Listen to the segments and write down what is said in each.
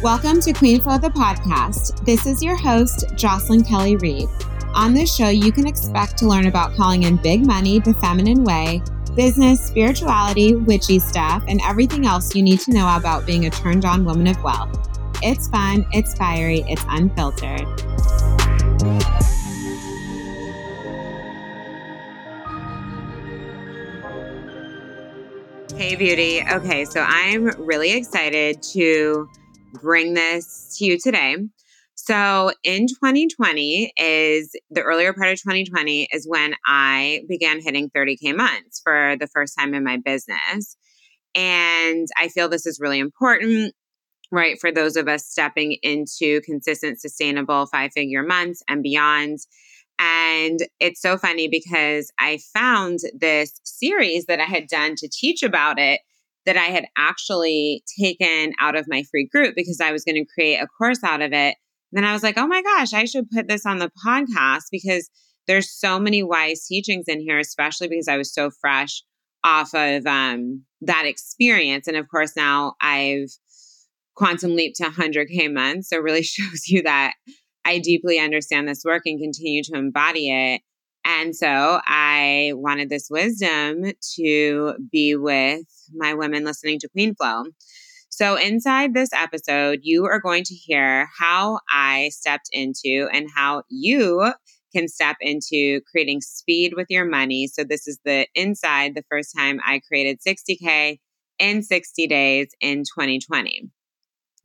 Welcome to Queen Flow the podcast. This is your host, Jocelyn Kelly Reid. On this show, you can expect to learn about calling in big money the feminine way, business, spirituality, witchy stuff, and everything else you need to know about being a turned on woman of wealth. It's fun, it's fiery, it's unfiltered. Hey, beauty. Okay, so I'm really excited to bring this to you today. So in 2020 is the earlier part of 2020 is when I began hitting 30K months for the first time in my business. And I feel this is really important, right? For those of us stepping into consistent, sustainable five figure months and beyond. And it's so funny because I found this series that I had done to teach about it that I had actually taken out of my free group because I was going to create a course out of it. then I was like, oh my gosh, I should put this on the podcast because there's so many wise teachings in here, especially because I was so fresh off of um, that experience. And of course, now I've quantum leap to 100K months. So, really shows you that I deeply understand this work and continue to embody it. And so I wanted this wisdom to be with my women listening to Queen Flow. So, inside this episode, you are going to hear how I stepped into and how you can step into creating speed with your money. So, this is the inside the first time I created 60K in 60 days in 2020.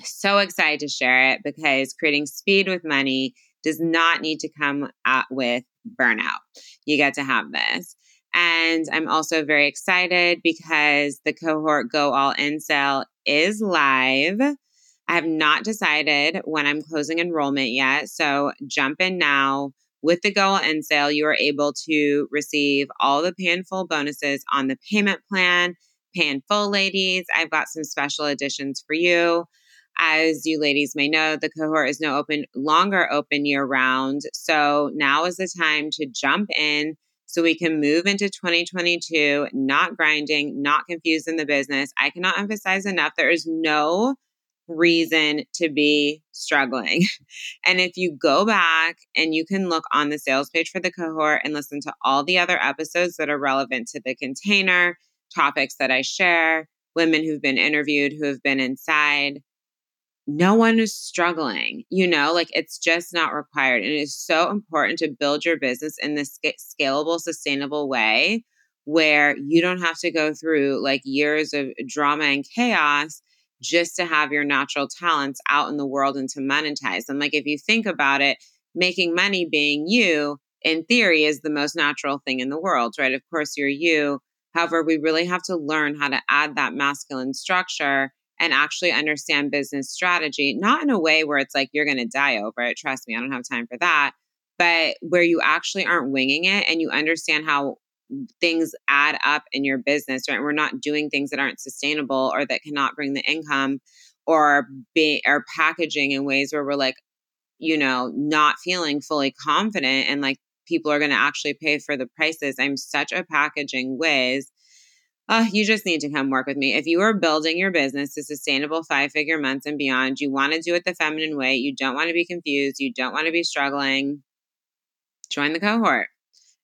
So excited to share it because creating speed with money does not need to come out with burnout. You get to have this. And I'm also very excited because the cohort Go All In sale is live. I have not decided when I'm closing enrollment yet. So jump in now. With the Go All In sale, you are able to receive all the pay in full bonuses on the payment plan. Pay in full, ladies. I've got some special additions for you. As you ladies may know, the cohort is no open longer open year round. So now is the time to jump in so we can move into 2022 not grinding, not confused in the business. I cannot emphasize enough there is no reason to be struggling. and if you go back and you can look on the sales page for the cohort and listen to all the other episodes that are relevant to the container, topics that I share, women who've been interviewed who have been inside, no one is struggling. You know, like it's just not required. And it is so important to build your business in this scalable, sustainable way where you don't have to go through like years of drama and chaos just to have your natural talents out in the world and to monetize them. Like if you think about it, making money being you, in theory, is the most natural thing in the world, right? Of course, you're you. However, we really have to learn how to add that masculine structure and actually understand business strategy, not in a way where it's like you're going to die over it. Trust me, I don't have time for that. But where you actually aren't winging it and you understand how things add up in your business, right? We're not doing things that aren't sustainable or that cannot bring the income or be or packaging in ways where we're like, you know, not feeling fully confident and like people are going to actually pay for the prices. I'm such a packaging whiz uh, you just need to come work with me. If you are building your business to sustainable five figure months and beyond, you want to do it the feminine way. You don't want to be confused. You don't want to be struggling. Join the cohort.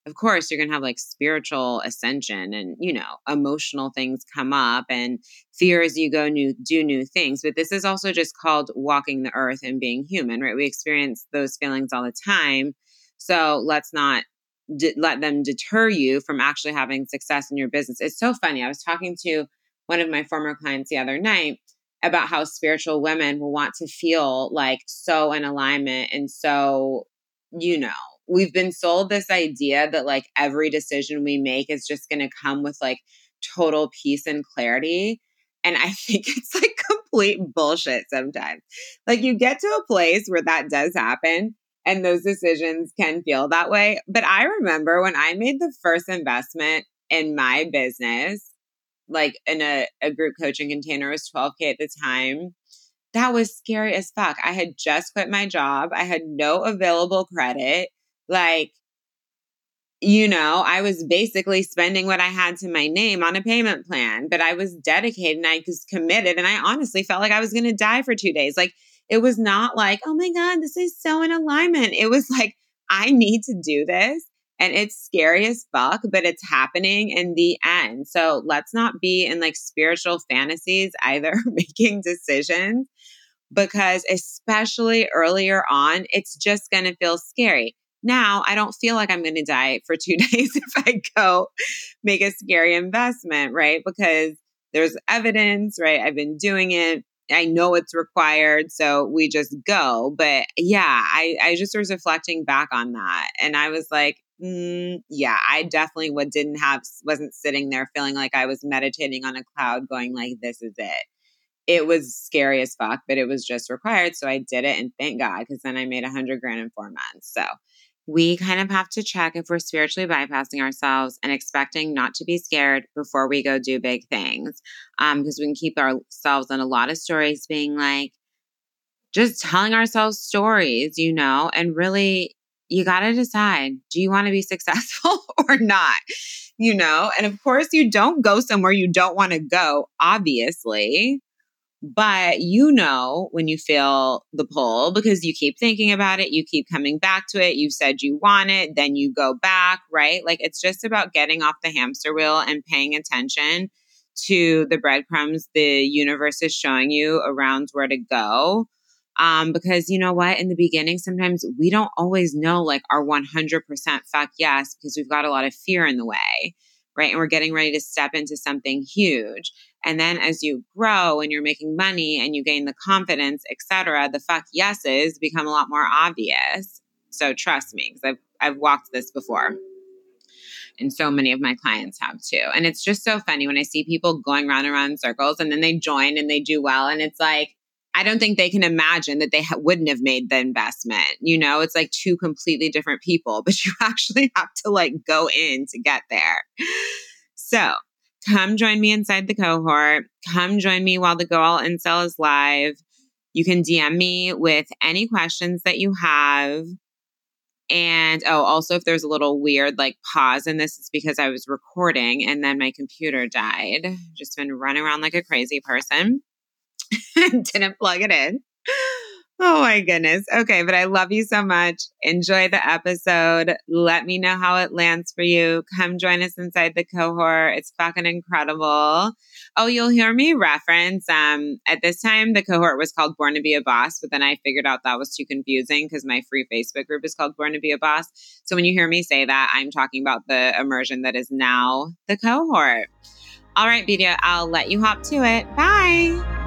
Of course, you're going to have like spiritual ascension and, you know, emotional things come up and fear as you go new, do new things. But this is also just called walking the earth and being human, right? We experience those feelings all the time. So let's not let them deter you from actually having success in your business. It's so funny. I was talking to one of my former clients the other night about how spiritual women will want to feel like so in alignment and so, you know, we've been sold this idea that like every decision we make is just going to come with like total peace and clarity. And I think it's like complete bullshit sometimes. Like you get to a place where that does happen and those decisions can feel that way. But I remember when I made the first investment in my business, like in a, a group coaching container was 12K at the time. That was scary as fuck. I had just quit my job. I had no available credit. Like you know, I was basically spending what I had to my name on a payment plan, but I was dedicated and I was committed. And I honestly felt like I was going to die for two days. Like, it was not like, oh my God, this is so in alignment. It was like, I need to do this. And it's scary as fuck, but it's happening in the end. So let's not be in like spiritual fantasies either, making decisions, because especially earlier on, it's just going to feel scary. Now, I don't feel like I'm going to die for two days if I go make a scary investment, right? Because there's evidence, right? I've been doing it. I know it's required, so we just go. But yeah, I, I just was reflecting back on that. And I was like, mm, yeah, I definitely would didn't have wasn't sitting there feeling like I was meditating on a cloud, going like, this is it. It was scary as fuck, but it was just required. So I did it and thank God, because then I made a hundred grand in four months. So we kind of have to check if we're spiritually bypassing ourselves and expecting not to be scared before we go do big things. Um, because we can keep ourselves in a lot of stories being like, just telling ourselves stories, you know, and really you got to decide do you want to be successful or not? You know, and of course, you don't go somewhere you don't want to go, obviously. But you know when you feel the pull because you keep thinking about it, you keep coming back to it. You said you want it, then you go back, right? Like it's just about getting off the hamster wheel and paying attention to the breadcrumbs the universe is showing you around where to go. Um, because you know what? In the beginning, sometimes we don't always know like our 100% fuck yes because we've got a lot of fear in the way, right? And we're getting ready to step into something huge. And then as you grow and you're making money and you gain the confidence, etc., the fuck yeses become a lot more obvious. So trust me, because I've I've walked this before. And so many of my clients have too. And it's just so funny when I see people going round and round in circles and then they join and they do well. And it's like, I don't think they can imagine that they ha- wouldn't have made the investment. You know, it's like two completely different people, but you actually have to like go in to get there. So come join me inside the cohort. Come join me while the Go All In sale is live. You can DM me with any questions that you have. And oh, also, if there's a little weird like pause in this, it's because I was recording and then my computer died. Just been running around like a crazy person. Didn't plug it in. Oh my goodness. Okay, but I love you so much. Enjoy the episode. Let me know how it lands for you. Come join us inside the cohort. It's fucking incredible. Oh, you'll hear me reference um at this time the cohort was called Born to be a Boss, but then I figured out that was too confusing because my free Facebook group is called Born to be a Boss. So when you hear me say that, I'm talking about the immersion that is now the cohort. All right, Vidya, I'll let you hop to it. Bye.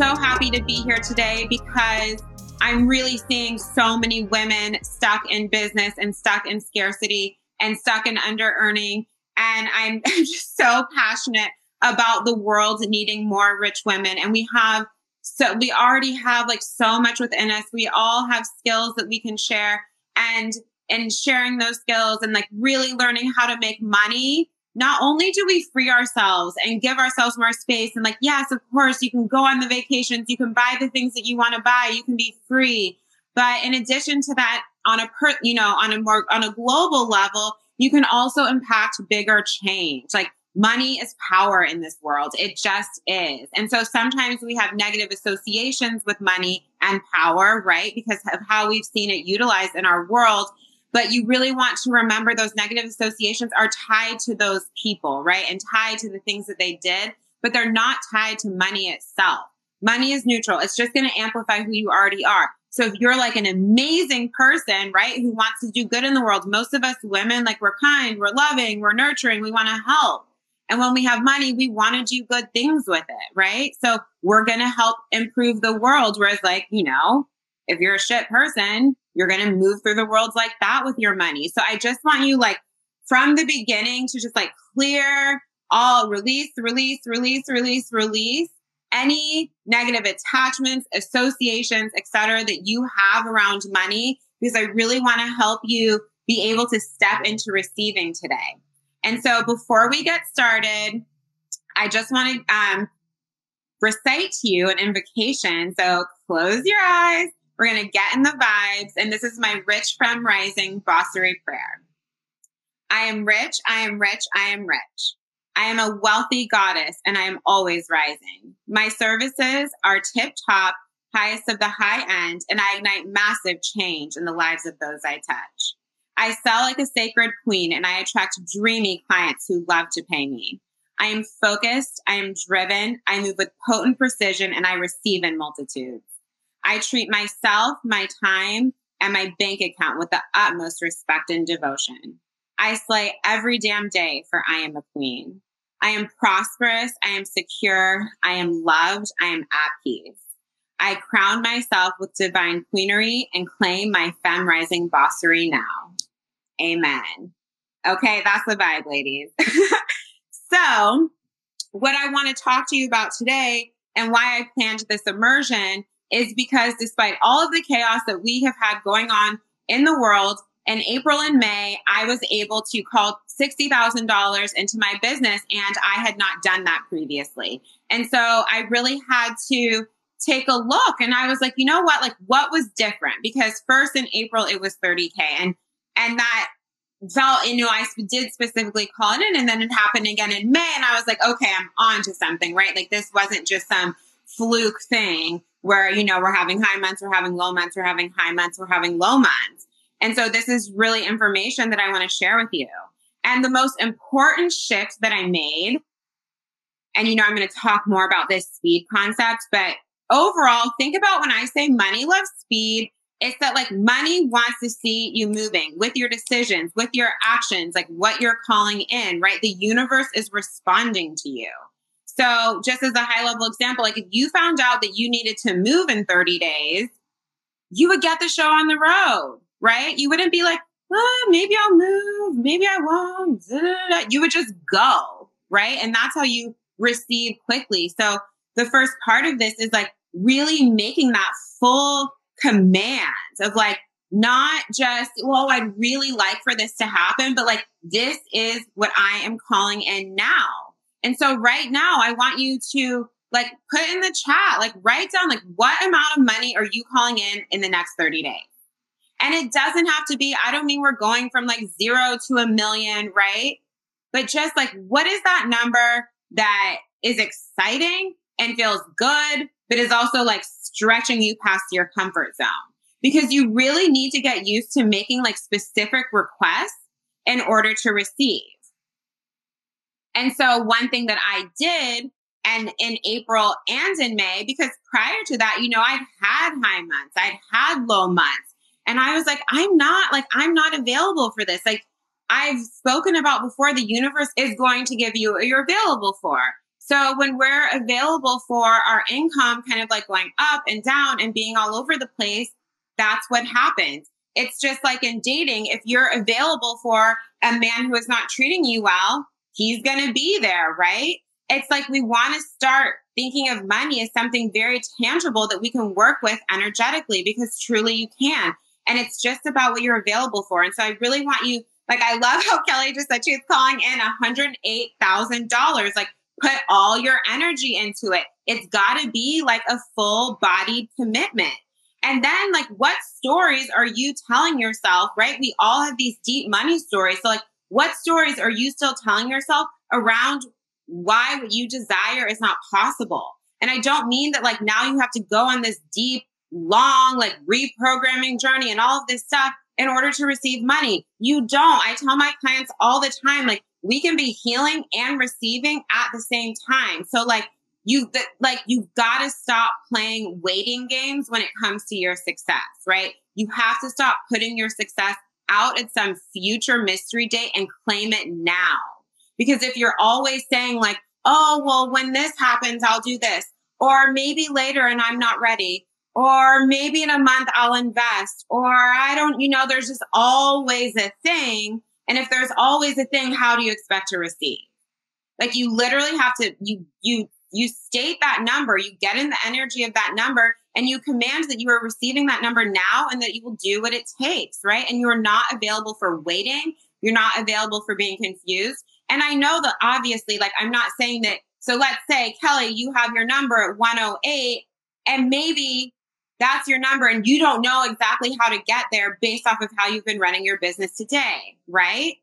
So happy to be here today because I'm really seeing so many women stuck in business and stuck in scarcity and stuck in under earning. And I'm just so passionate about the world needing more rich women. And we have, so we already have like so much within us. We all have skills that we can share and, and sharing those skills and like really learning how to make money not only do we free ourselves and give ourselves more space and like, yes, of course, you can go on the vacations, you can buy the things that you want to buy, you can be free. But in addition to that, on a per, you know, on a more, on a global level, you can also impact bigger change. Like money is power in this world. It just is. And so sometimes we have negative associations with money and power, right? Because of how we've seen it utilized in our world. But you really want to remember those negative associations are tied to those people, right? And tied to the things that they did, but they're not tied to money itself. Money is neutral. It's just going to amplify who you already are. So if you're like an amazing person, right, who wants to do good in the world, most of us women, like we're kind, we're loving, we're nurturing, we want to help. And when we have money, we want to do good things with it, right? So we're going to help improve the world. Whereas like, you know, if you're a shit person, you're going to move through the world like that with your money. So I just want you like from the beginning to just like clear all release, release, release, release, release any negative attachments, associations, etc. that you have around money because I really want to help you be able to step into receiving today. And so before we get started, I just want to um, recite to you an invocation. So close your eyes We're going to get in the vibes. And this is my Rich Femme Rising Bossery prayer. I am rich. I am rich. I am rich. I am a wealthy goddess and I am always rising. My services are tip top, highest of the high end, and I ignite massive change in the lives of those I touch. I sell like a sacred queen and I attract dreamy clients who love to pay me. I am focused. I am driven. I move with potent precision and I receive in multitudes. I treat myself, my time, and my bank account with the utmost respect and devotion. I slay every damn day for I am a queen. I am prosperous. I am secure. I am loved. I am at peace. I crown myself with divine queenery and claim my femme rising bossery now. Amen. Okay, that's the vibe, ladies. so, what I want to talk to you about today and why I planned this immersion is because despite all of the chaos that we have had going on in the world, in April and May, I was able to call $60,000 into my business and I had not done that previously. And so I really had to take a look and I was like, you know what? Like what was different? Because first in April it was 30k and and that felt, you know, I did specifically call it in and then it happened again in May and I was like, okay, I'm on to something, right? Like this wasn't just some fluke thing where, you know, we're having high months, we're having low months, we're having high months, we're having low months. And so this is really information that I want to share with you. And the most important shift that I made, and you know, I'm going to talk more about this speed concept, but overall, think about when I say money loves speed, it's that like money wants to see you moving with your decisions, with your actions, like what you're calling in, right? The universe is responding to you. So, just as a high level example, like if you found out that you needed to move in 30 days, you would get the show on the road right? You wouldn't be like, oh, maybe I'll move, maybe I won't. You would just go, right? And that's how you receive quickly. So the first part of this is like really making that full command of like, not just, well, I'd really like for this to happen, but like, this is what I am calling in now. And so right now, I want you to like put in the chat, like write down, like, what amount of money are you calling in in the next 30 days? And it doesn't have to be, I don't mean we're going from like zero to a million, right? But just like, what is that number that is exciting and feels good, but is also like stretching you past your comfort zone? Because you really need to get used to making like specific requests in order to receive. And so one thing that I did and in April and in May, because prior to that, you know, I'd had high months, I'd had low months. And I was like, I'm not like, I'm not available for this. Like I've spoken about before, the universe is going to give you what you're available for. So when we're available for our income kind of like going up and down and being all over the place, that's what happens. It's just like in dating, if you're available for a man who is not treating you well, he's going to be there, right? It's like we want to start thinking of money as something very tangible that we can work with energetically because truly you can. And it's just about what you're available for. And so I really want you, like, I love how Kelly just said she's calling in $108,000. Like, put all your energy into it. It's got to be like a full bodied commitment. And then, like, what stories are you telling yourself, right? We all have these deep money stories. So, like, what stories are you still telling yourself around why what you desire is not possible? And I don't mean that, like, now you have to go on this deep long like reprogramming journey and all of this stuff in order to receive money. You don't. I tell my clients all the time, like we can be healing and receiving at the same time. So like you like you've got to stop playing waiting games when it comes to your success, right? You have to stop putting your success out at some future mystery date and claim it now. Because if you're always saying like, "Oh, well, when this happens, I'll do this," or maybe later and I'm not ready, or maybe in a month I'll invest, or I don't, you know, there's just always a thing. And if there's always a thing, how do you expect to receive? Like you literally have to, you, you, you state that number, you get in the energy of that number and you command that you are receiving that number now and that you will do what it takes, right? And you're not available for waiting. You're not available for being confused. And I know that obviously, like, I'm not saying that. So let's say, Kelly, you have your number at 108 and maybe that's your number. And you don't know exactly how to get there based off of how you've been running your business today, right?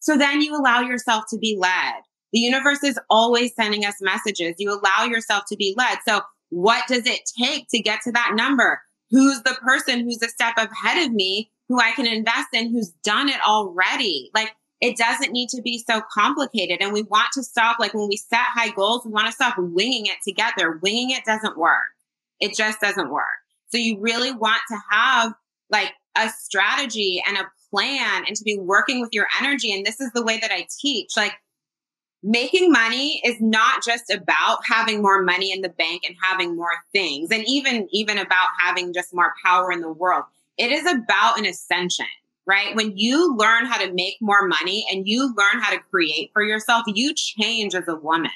So then you allow yourself to be led. The universe is always sending us messages. You allow yourself to be led. So what does it take to get to that number? Who's the person who's a step ahead of me who I can invest in who's done it already? Like it doesn't need to be so complicated. And we want to stop, like when we set high goals, we want to stop winging it together. Winging it doesn't work. It just doesn't work. So you really want to have like a strategy and a plan and to be working with your energy. And this is the way that I teach. Like making money is not just about having more money in the bank and having more things and even even about having just more power in the world. It is about an ascension right? When you learn how to make more money and you learn how to create for yourself you change as a woman.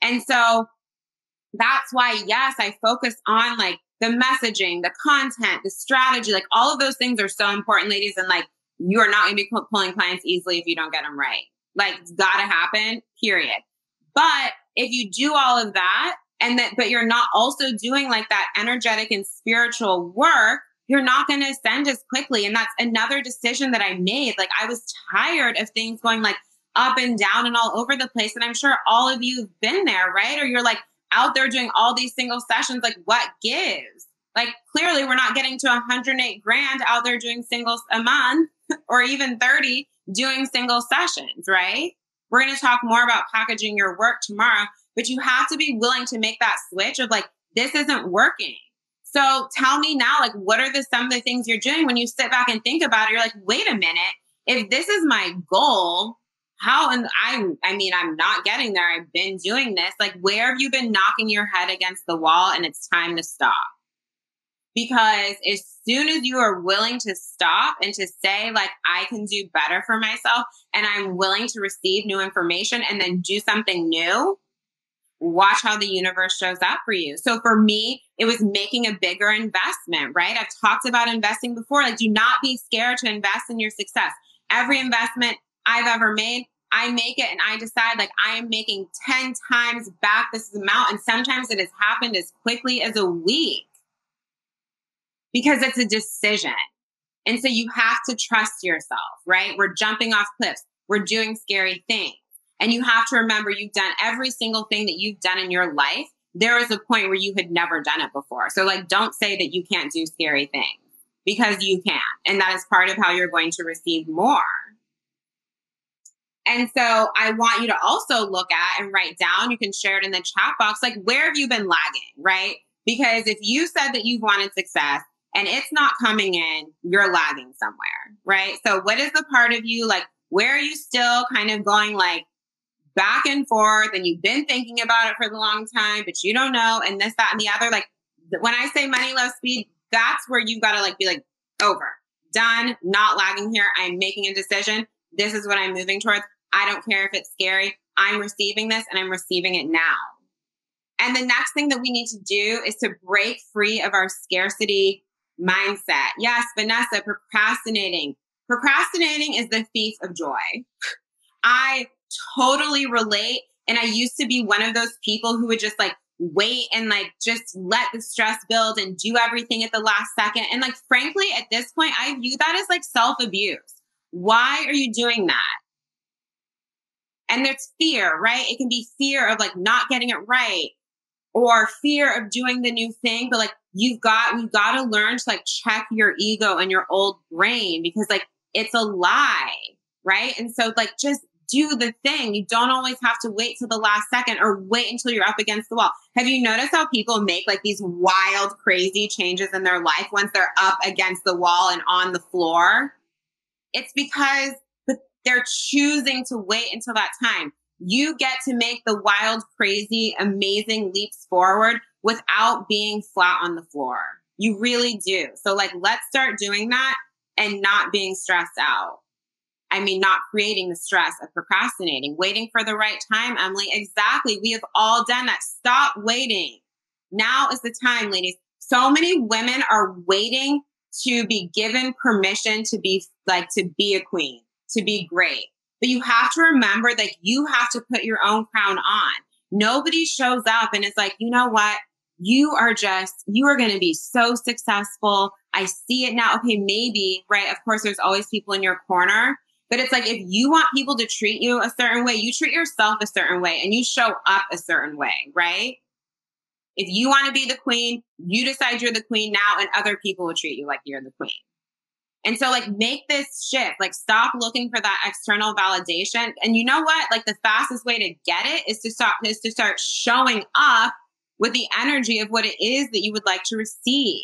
And so that's why yes i focus on like the messaging the content the strategy like all of those things are so important ladies and like you are not going to be pulling clients easily if you don't get them right like it's gotta happen, period. But if you do all of that and that, but you're not also doing like that energetic and spiritual work, you're not going to ascend as quickly. And that's another decision that I made. Like I was tired of things going like up and down and all over the place. And I'm sure all of you have been there, right? Or you're like out there doing all these single sessions. Like what gives? Like clearly we're not getting to 108 grand out there doing singles a month or even 30 doing single sessions, right? We're going to talk more about packaging your work tomorrow, but you have to be willing to make that switch of like, this isn't working. So tell me now, like, what are the some of the things you're doing when you sit back and think about it? You're like, wait a minute, if this is my goal, how and I I mean, I'm not getting there. I've been doing this. Like, where have you been knocking your head against the wall and it's time to stop? Because as soon as you are willing to stop and to say, like, I can do better for myself and I'm willing to receive new information and then do something new, watch how the universe shows up for you. So for me, it was making a bigger investment, right? I've talked about investing before. Like, do not be scared to invest in your success. Every investment I've ever made, I make it and I decide like I am making 10 times back this amount. And sometimes it has happened as quickly as a week because it's a decision. And so you have to trust yourself, right? We're jumping off cliffs. We're doing scary things. And you have to remember you've done every single thing that you've done in your life. There is a point where you had never done it before. So like, don't say that you can't do scary things because you can. And that is part of how you're going to receive more. And so I want you to also look at and write down, you can share it in the chat box, like where have you been lagging, right? Because if you said that you've wanted success and it's not coming in, you're lagging somewhere, right? So what is the part of you like, where are you still kind of going like back and forth and you've been thinking about it for a long time, but you don't know and this, that, and the other? Like when I say money, love, speed, that's where you've got to like be like over, done, not lagging here. I'm making a decision. This is what I'm moving towards. I don't care if it's scary. I'm receiving this and I'm receiving it now. And the next thing that we need to do is to break free of our scarcity mindset. Yes, Vanessa, procrastinating. Procrastinating is the thief of joy. I totally relate. And I used to be one of those people who would just like wait and like just let the stress build and do everything at the last second. And like, frankly, at this point, I view that as like self abuse. Why are you doing that? And there's fear, right? It can be fear of like not getting it right or fear of doing the new thing. But like, you've got, you've got to learn to like check your ego and your old brain because like it's a lie, right? And so like just do the thing. You don't always have to wait till the last second or wait until you're up against the wall. Have you noticed how people make like these wild, crazy changes in their life once they're up against the wall and on the floor? It's because they're choosing to wait until that time. You get to make the wild, crazy, amazing leaps forward without being flat on the floor. You really do. So, like, let's start doing that and not being stressed out. I mean, not creating the stress of procrastinating, waiting for the right time, Emily. Exactly. We have all done that. Stop waiting. Now is the time, ladies. So many women are waiting to be given permission to be like, to be a queen, to be great. But you have to remember that you have to put your own crown on. Nobody shows up and it's like, you know what? you are just, you are going to be so successful. I see it now. Okay, maybe, right? Of course, there's always people in your corner, but it's like if you want people to treat you a certain way, you treat yourself a certain way and you show up a certain way, right? If you want to be the queen, you decide you're the queen now, and other people will treat you like you're the queen. And so, like, make this shift. Like, stop looking for that external validation. And you know what? Like, the fastest way to get it is to stop, is to start showing up with the energy of what it is that you would like to receive.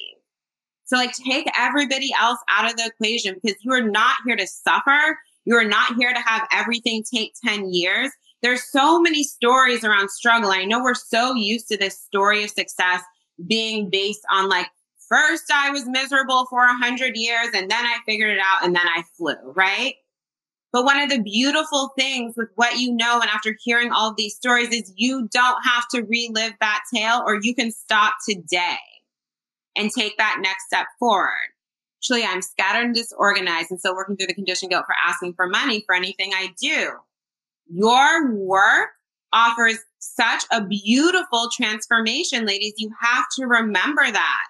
So, like, take everybody else out of the equation because you are not here to suffer. You are not here to have everything take 10 years. There's so many stories around struggle. I know we're so used to this story of success being based on like, first I was miserable for a hundred years and then I figured it out and then I flew, right? But one of the beautiful things with what you know and after hearing all of these stories is you don't have to relive that tale or you can stop today and take that next step forward. Actually, I'm scattered and disorganized and still working through the condition guilt for asking for money for anything I do. Your work offers such a beautiful transformation, ladies. You have to remember that.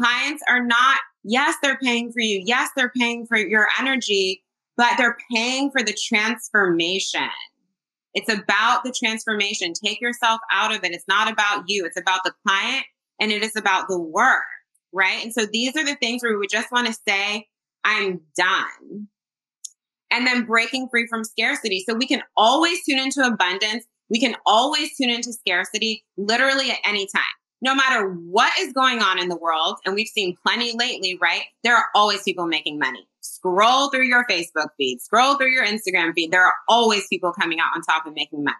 Clients are not, yes, they're paying for you. Yes, they're paying for your energy, but they're paying for the transformation. It's about the transformation. Take yourself out of it. It's not about you. It's about the client and it is about the work, right? And so these are the things where we just want to say, I'm done. And then breaking free from scarcity. So we can always tune into abundance. We can always tune into scarcity literally at any time no matter what is going on in the world, and we've seen plenty lately, right? There are always people making money. Scroll through your Facebook feed, scroll through your Instagram feed. There are always people coming out on top and making money.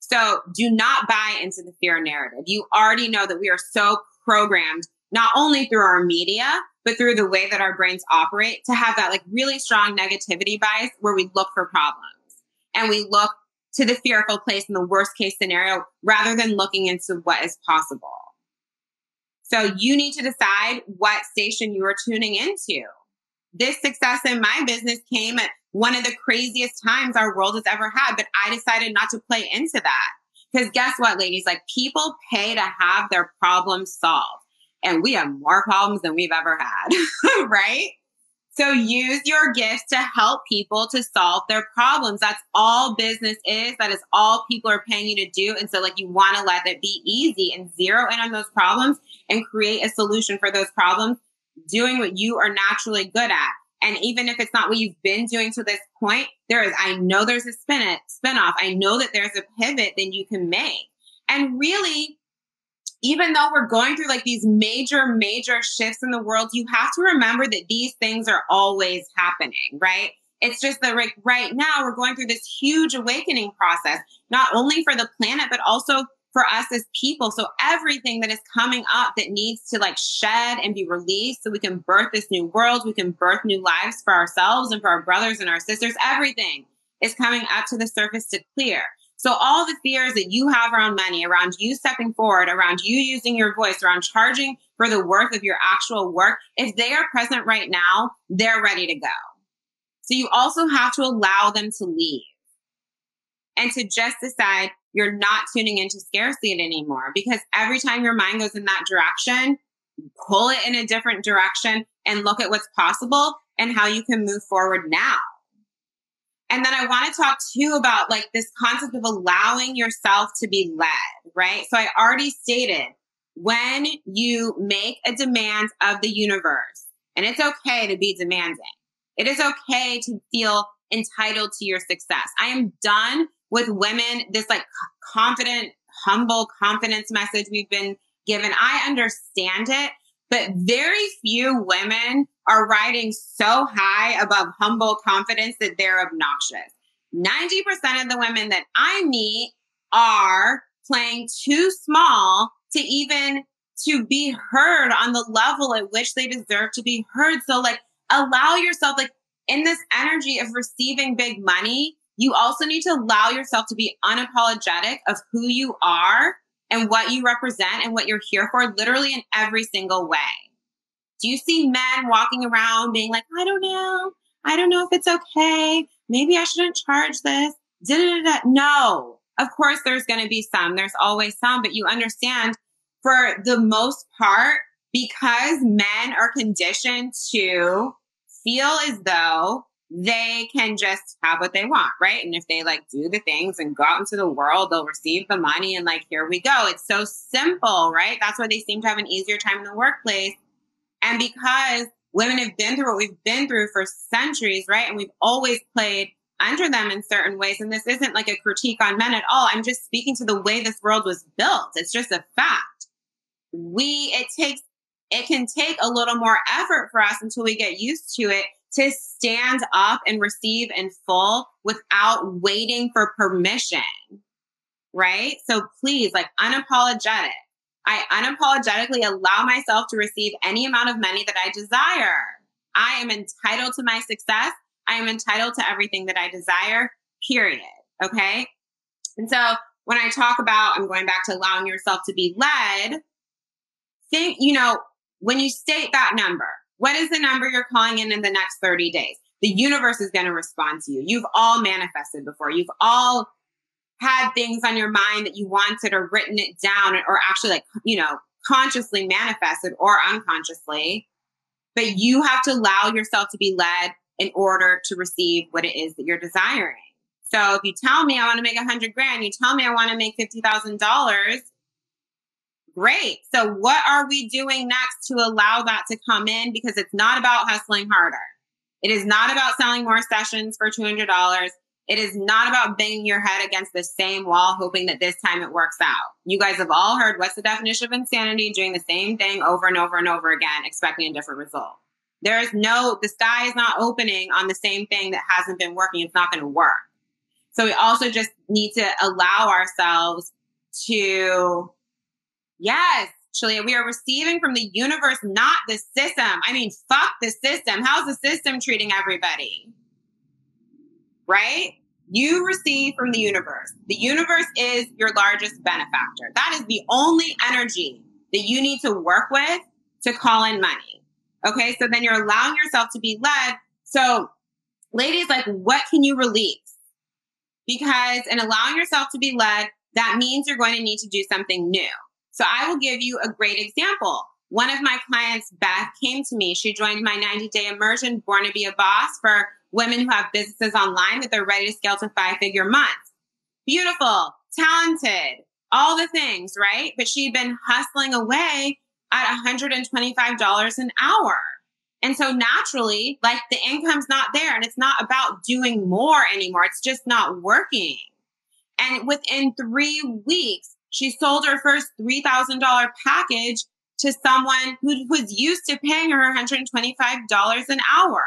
So do not buy into the fear narrative. You already know that we are so programmed, not only through our media, but through the way that our brains operate to have that like really strong negativity bias where we look for problems and we look to the fearful place in the worst case scenario rather than looking into what is possible. So you need to decide what station you are tuning into. This success in my business came at one of the craziest times our world has ever had, but I decided not to play into that. Because guess what, ladies? Like people pay to have their problems solved. And we have more problems than we've ever had, right? So use your gifts to help people to solve their problems. That's all business is. That is all people are paying you to do. And so like you want to let it be easy and zero in on those problems and create a solution for those problems, doing what you are naturally good at. And even if it's not what you've been doing to this point, there is, I know there's a spin it, spin off. I know that there's a pivot that you can make. And really even though we're going through like these major, major shifts in the world, you have to remember that these things are always happening, right? It's just that like right now we're going through this huge awakening process, not only for the planet, but also for us as people. So everything that is coming up that needs to like shed and be released so we can birth this new world, we can birth new lives for ourselves and for our brothers and our sisters, everything is coming up to the surface to clear. So all the fears that you have around money, around you stepping forward, around you using your voice, around charging for the worth of your actual work, if they are present right now, they're ready to go. So you also have to allow them to leave and to just decide you're not tuning into scarcity anymore because every time your mind goes in that direction, pull it in a different direction and look at what's possible and how you can move forward now. And then I want to talk too about like this concept of allowing yourself to be led, right? So I already stated when you make a demand of the universe, and it's okay to be demanding. It is okay to feel entitled to your success. I am done with women, this like confident, humble confidence message we've been given. I understand it, but very few women are riding so high above humble confidence that they're obnoxious. 90% of the women that I meet are playing too small to even to be heard on the level at which they deserve to be heard. So like allow yourself like in this energy of receiving big money, you also need to allow yourself to be unapologetic of who you are and what you represent and what you're here for literally in every single way. Do you see men walking around being like, I don't know. I don't know if it's okay. Maybe I shouldn't charge this. Da-da-da-da. No, of course there's going to be some. There's always some, but you understand for the most part, because men are conditioned to feel as though they can just have what they want, right? And if they like do the things and go out into the world, they'll receive the money and like, here we go. It's so simple, right? That's why they seem to have an easier time in the workplace. And because women have been through what we've been through for centuries, right? And we've always played under them in certain ways. And this isn't like a critique on men at all. I'm just speaking to the way this world was built. It's just a fact. We, it takes, it can take a little more effort for us until we get used to it to stand up and receive in full without waiting for permission. Right. So please, like unapologetic. I unapologetically allow myself to receive any amount of money that I desire. I am entitled to my success. I am entitled to everything that I desire, period. Okay. And so when I talk about, I'm going back to allowing yourself to be led, think, you know, when you state that number, what is the number you're calling in in the next 30 days? The universe is going to respond to you. You've all manifested before. You've all had things on your mind that you wanted or written it down or actually like, you know, consciously manifested or unconsciously. But you have to allow yourself to be led in order to receive what it is that you're desiring. So if you tell me I want to make a hundred grand, you tell me I want to make $50,000, Great. So what are we doing next to allow that to come in? Because it's not about hustling harder. It is not about selling more sessions for $200. It is not about banging your head against the same wall, hoping that this time it works out. You guys have all heard what's the definition of insanity? Doing the same thing over and over and over again, expecting a different result. There is no, the sky is not opening on the same thing that hasn't been working. It's not going to work. So we also just need to allow ourselves to Yes, Shalia, we are receiving from the universe, not the system. I mean, fuck the system. How's the system treating everybody? Right? You receive from the universe. The universe is your largest benefactor. That is the only energy that you need to work with to call in money. Okay. So then you're allowing yourself to be led. So ladies, like, what can you release? Because in allowing yourself to be led, that means you're going to need to do something new. So I will give you a great example. One of my clients, Beth, came to me. She joined my 90 day immersion, Born to Be a Boss for women who have businesses online that they're ready to scale to five figure months. Beautiful, talented, all the things, right? But she'd been hustling away at $125 an hour. And so naturally, like the income's not there and it's not about doing more anymore. It's just not working. And within three weeks, she sold her first $3,000 package to someone who was used to paying her $125 an hour.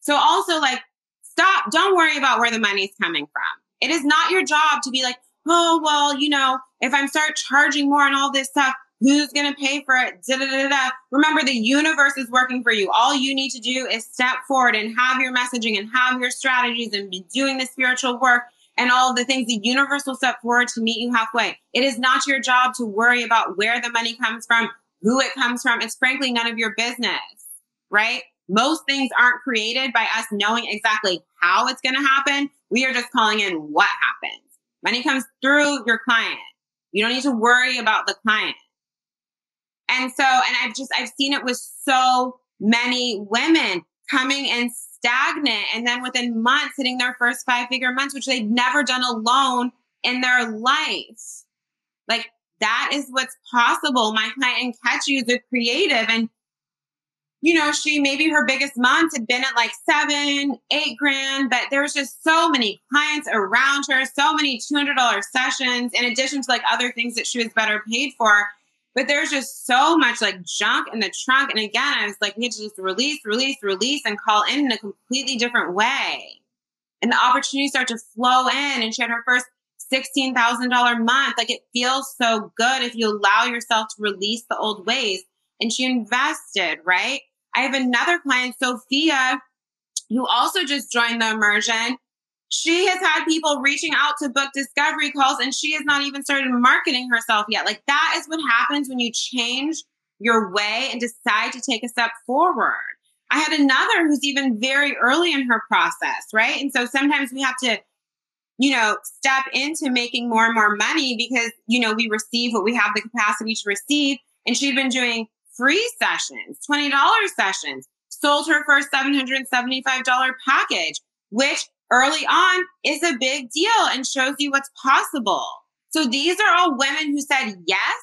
So also like, stop. Don't worry about where the money's coming from. It is not your job to be like, oh, well, you know, if I'm start charging more and all this stuff, who's going to pay for it? Da, da, da, da. Remember, the universe is working for you. All you need to do is step forward and have your messaging and have your strategies and be doing the spiritual work and all of the things the universe will step forward to meet you halfway. It is not your job to worry about where the money comes from, who it comes from. It's frankly none of your business, right? Most things aren't created by us knowing exactly how it's going to happen. We are just calling in what happens. Money comes through your client. You don't need to worry about the client. And so, and I've just, I've seen it with so many women coming and stagnant and then within months hitting their first five figure months, which they've never done alone in their life. Like that is what's possible. My client Nkechi is a creative and you know, she maybe her biggest months had been at like seven, eight grand, but there was just so many clients around her, so many $200 sessions, in addition to like other things that she was better paid for. But there's just so much like junk in the trunk. And again, I was like, we had to just release, release, release, and call in in a completely different way. And the opportunities start to flow in. And she had her first $16,000 month. Like it feels so good if you allow yourself to release the old ways. And she invested, right? I have another client, Sophia, who also just joined the immersion. She has had people reaching out to book discovery calls and she has not even started marketing herself yet. Like that is what happens when you change your way and decide to take a step forward. I had another who's even very early in her process, right? And so sometimes we have to you know, step into making more and more money because, you know, we receive what we have the capacity to receive. And she'd been doing free sessions, $20 sessions, sold her first $775 package, which early on is a big deal and shows you what's possible. So these are all women who said yes,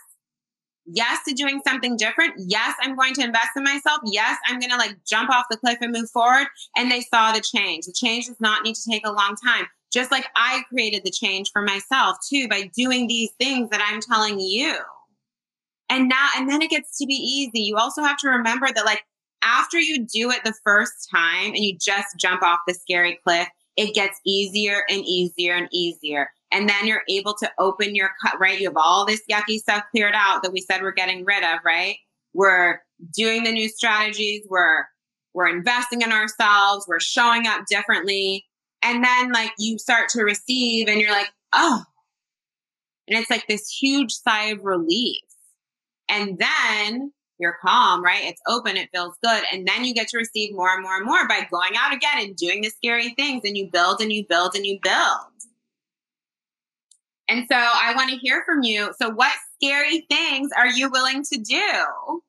yes to doing something different. Yes, I'm going to invest in myself. Yes, I'm going to like jump off the cliff and move forward. And they saw the change. The change does not need to take a long time. Just like I created the change for myself too by doing these things that I'm telling you. And now, and then it gets to be easy. You also have to remember that like after you do it the first time and you just jump off the scary cliff, it gets easier and easier and easier. And then you're able to open your cut, right? You have all this yucky stuff cleared out that we said we're getting rid of, right? We're doing the new strategies. We're, we're investing in ourselves. We're showing up differently. And then like you start to receive and you're like, oh, and it's like this huge sigh of relief. And then you're calm, right? It's open, it feels good. And then you get to receive more and more and more by going out again and doing the scary things. And you build and you build and you build. And so I want to hear from you. So, what scary things are you willing to do?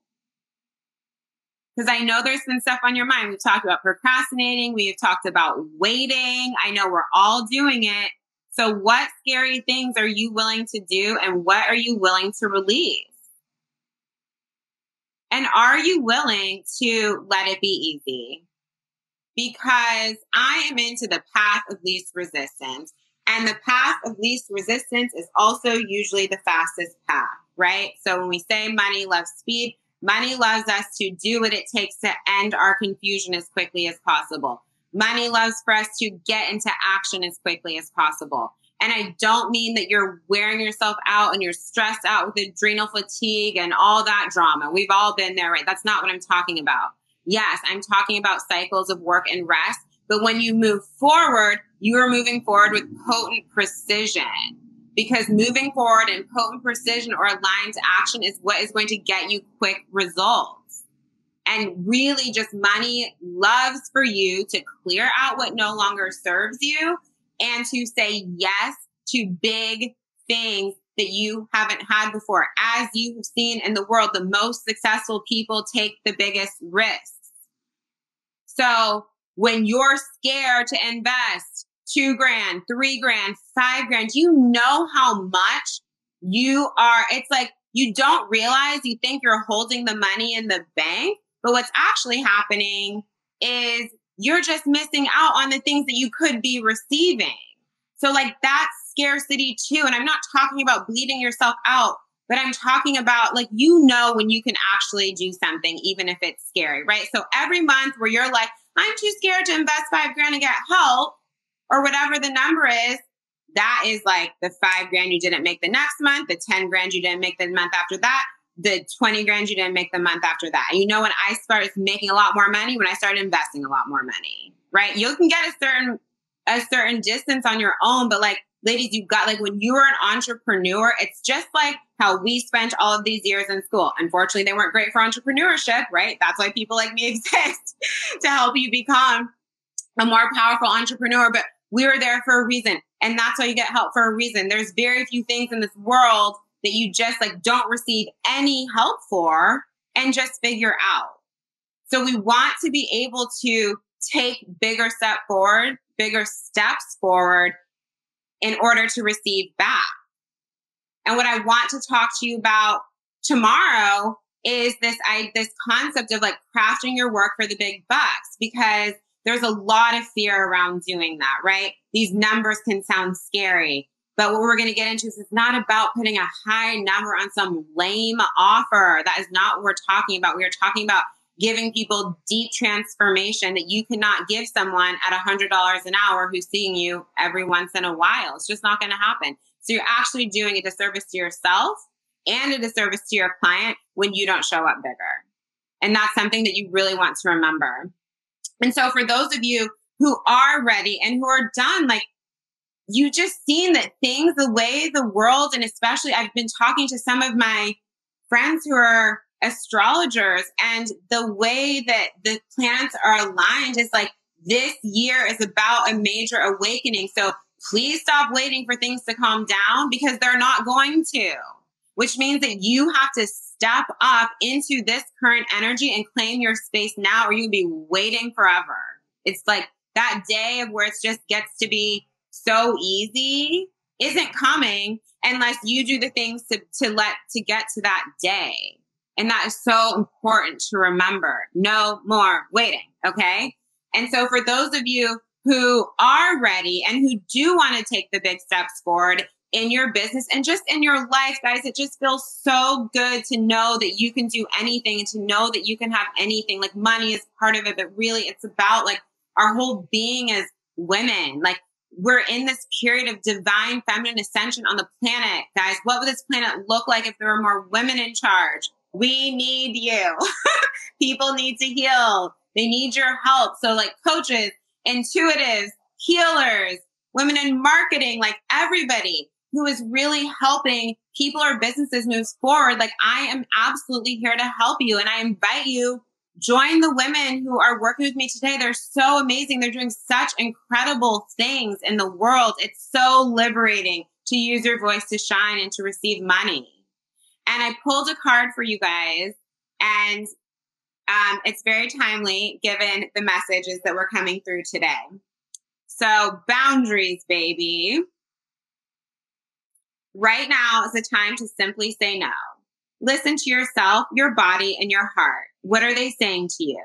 Because I know there's been stuff on your mind. We've talked about procrastinating, we've talked about waiting. I know we're all doing it. So, what scary things are you willing to do, and what are you willing to release? And are you willing to let it be easy? Because I am into the path of least resistance. And the path of least resistance is also usually the fastest path, right? So when we say money loves speed, money loves us to do what it takes to end our confusion as quickly as possible. Money loves for us to get into action as quickly as possible. And I don't mean that you're wearing yourself out and you're stressed out with adrenal fatigue and all that drama. We've all been there, right? That's not what I'm talking about. Yes, I'm talking about cycles of work and rest. But when you move forward, you are moving forward with potent precision because moving forward in potent precision or aligned action is what is going to get you quick results. And really just money loves for you to clear out what no longer serves you and to say yes to big things that you haven't had before. As you have seen in the world, the most successful people take the biggest risks. So when you're scared to invest two grand, three grand, five grand, you know how much you are. It's like you don't realize you think you're holding the money in the bank, but what's actually happening is you're just missing out on the things that you could be receiving. So, like, that's scarcity too. And I'm not talking about bleeding yourself out, but I'm talking about like, you know, when you can actually do something, even if it's scary, right? So, every month where you're like, I'm too scared to invest five grand and get help or whatever the number is, that is like the five grand you didn't make the next month, the 10 grand you didn't make the month after that, the 20 grand you didn't make the month after that. You know, when I started making a lot more money, when I started investing a lot more money, right? You can get a certain, a certain distance on your own, but like, ladies, you've got like when you're an entrepreneur, it's just like how we spent all of these years in school. Unfortunately, they weren't great for entrepreneurship, right? That's why people like me exist to help you become a more powerful entrepreneur. But we were there for a reason. And that's why you get help for a reason. There's very few things in this world that you just like don't receive any help for and just figure out. So we want to be able to take bigger step forward, bigger steps forward in order to receive back. And what I want to talk to you about tomorrow is this I this concept of like crafting your work for the big bucks because there's a lot of fear around doing that, right? These numbers can sound scary. But what we're going to get into is it's not about putting a high number on some lame offer. That is not what we're talking about. We are talking about giving people deep transformation that you cannot give someone at $100 an hour who's seeing you every once in a while. It's just not going to happen. So you're actually doing a disservice to yourself and a disservice to your client when you don't show up bigger. And that's something that you really want to remember. And so for those of you who are ready and who are done, like you just seen that things, the way the world, and especially I've been talking to some of my friends who are astrologers and the way that the planets are aligned is like this year is about a major awakening. So please stop waiting for things to calm down because they're not going to, which means that you have to step up into this current energy and claim your space now, or you'll be waiting forever. It's like that day of where it just gets to be so easy isn't coming unless you do the things to, to let to get to that day. And that is so important to remember. No more waiting. Okay. And so for those of you who are ready and who do want to take the big steps forward in your business and just in your life, guys, it just feels so good to know that you can do anything and to know that you can have anything. Like money is part of it, but really it's about like our whole being as women. Like we're in this period of divine feminine ascension on the planet, guys. What would this planet look like if there were more women in charge? We need you. People need to heal. They need your help. So, like coaches, intuitives, healers, women in marketing, like everybody who is really helping people or businesses move forward. Like I am absolutely here to help you. And I invite you join the women who are working with me today. They're so amazing. They're doing such incredible things in the world. It's so liberating to use your voice to shine and to receive money. And I pulled a card for you guys and um, it's very timely given the messages that were coming through today. So boundaries, baby. Right now is the time to simply say no. Listen to yourself, your body, and your heart. What are they saying to you?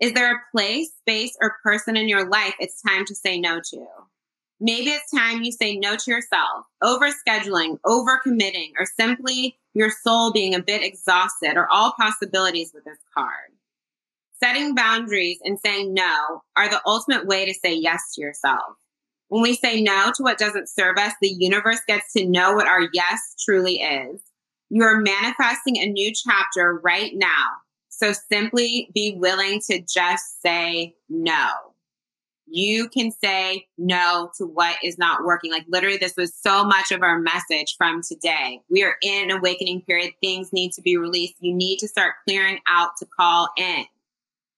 Is there a place, space, or person in your life it's time to say no to? Maybe it's time you say no to yourself, overscheduling, overcommitting, or simply your soul being a bit exhausted, or all possibilities with this card. Setting boundaries and saying no are the ultimate way to say yes to yourself. When we say no to what doesn't serve us, the universe gets to know what our yes truly is. You're manifesting a new chapter right now. So simply be willing to just say no. You can say no to what is not working. Like literally, this was so much of our message from today. We are in an awakening period. Things need to be released. You need to start clearing out to call in.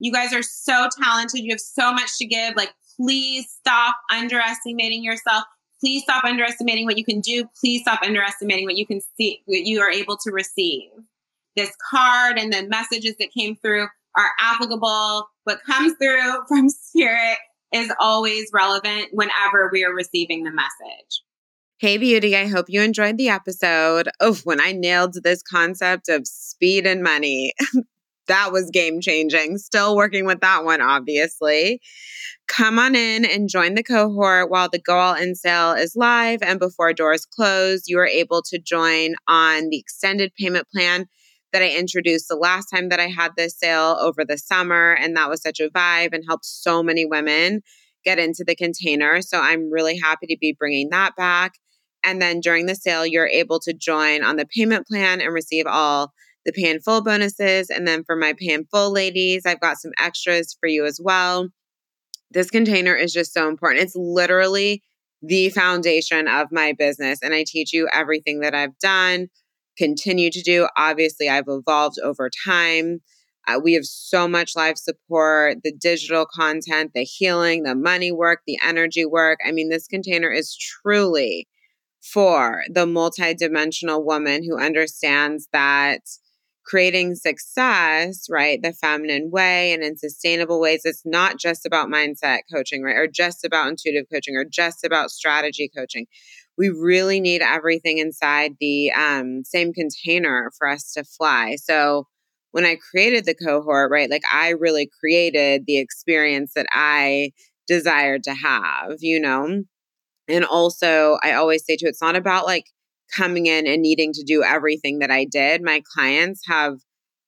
You guys are so talented. You have so much to give. Like, please stop underestimating yourself. Please stop underestimating what you can do. Please stop underestimating what you can see, what you are able to receive. This card and the messages that came through are applicable. What comes through from spirit is always relevant whenever we are receiving the message. Hey, beauty. I hope you enjoyed the episode. Oh, when I nailed this concept of speed and money, that was game changing. Still working with that one, obviously. Come on in and join the cohort while the Go All In sale is live and before doors close. You are able to join on the extended payment plan that I introduced the last time that I had this sale over the summer. And that was such a vibe and helped so many women get into the container. So I'm really happy to be bringing that back. And then during the sale, you're able to join on the payment plan and receive all the pay in full bonuses. And then for my pay in full ladies, I've got some extras for you as well. This container is just so important. It's literally the foundation of my business. And I teach you everything that I've done, continue to do. Obviously, I've evolved over time. Uh, we have so much live support, the digital content, the healing, the money work, the energy work. I mean, this container is truly for the multidimensional woman who understands that creating success, right, the feminine way and in sustainable ways, it's not just about mindset coaching, right, or just about intuitive coaching or just about strategy coaching. We really need everything inside the um, same container for us to fly. So, when I created the cohort, right, like I really created the experience that I desired to have, you know? And also, I always say to it's not about like coming in and needing to do everything that I did. My clients have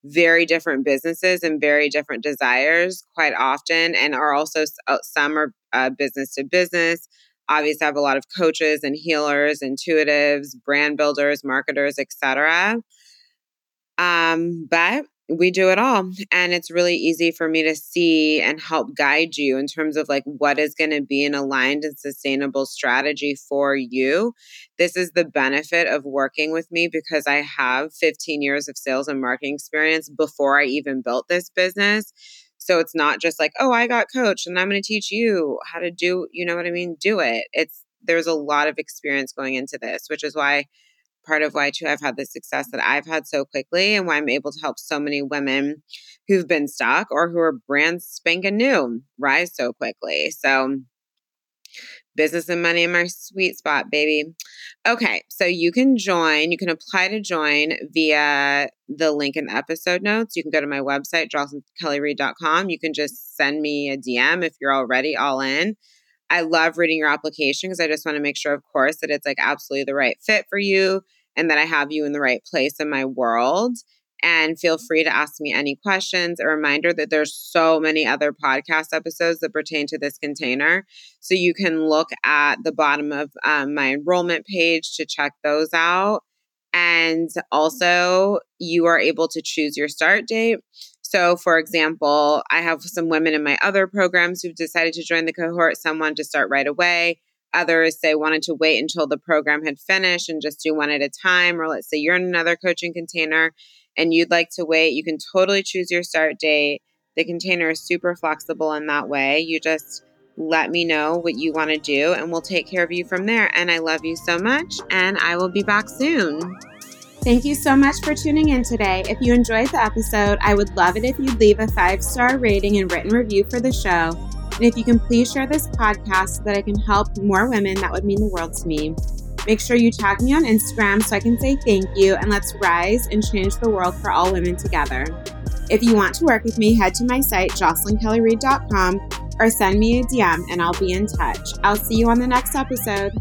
very different businesses and very different desires quite often, and are also uh, some are uh, business to business. Obviously, I have a lot of coaches and healers, intuitives, brand builders, marketers, etc. Um, but we do it all. And it's really easy for me to see and help guide you in terms of like what is going to be an aligned and sustainable strategy for you. This is the benefit of working with me because I have 15 years of sales and marketing experience before I even built this business. So it's not just like, oh, I got coached and I'm going to teach you how to do, you know what I mean? Do it. It's there's a lot of experience going into this, which is why part of why too I've had the success that I've had so quickly and why I'm able to help so many women who've been stuck or who are brand spanking new rise so quickly. So business and money in my sweet spot, baby. Okay, so you can join, you can apply to join via the link in the episode notes. You can go to my website, jocelynkellyreid.com. You can just send me a DM if you're already all in. I love reading your application because I just want to make sure, of course, that it's like absolutely the right fit for you and that I have you in the right place in my world. And feel free to ask me any questions. A reminder that there's so many other podcast episodes that pertain to this container. So you can look at the bottom of um, my enrollment page to check those out. And also, you are able to choose your start date. So, for example, I have some women in my other programs who've decided to join the cohort. Some want to start right away. Others say wanted to wait until the program had finished and just do one at a time. Or let's say you're in another coaching container and you'd like to wait, you can totally choose your start date. The container is super flexible in that way. You just let me know what you want to do and we'll take care of you from there. And I love you so much, and I will be back soon. Thank you so much for tuning in today. If you enjoyed the episode, I would love it if you'd leave a five star rating and written review for the show. And if you can please share this podcast so that I can help more women, that would mean the world to me. Make sure you tag me on Instagram so I can say thank you and let's rise and change the world for all women together. If you want to work with me, head to my site, jocelynkellyreid.com, or send me a DM and I'll be in touch. I'll see you on the next episode.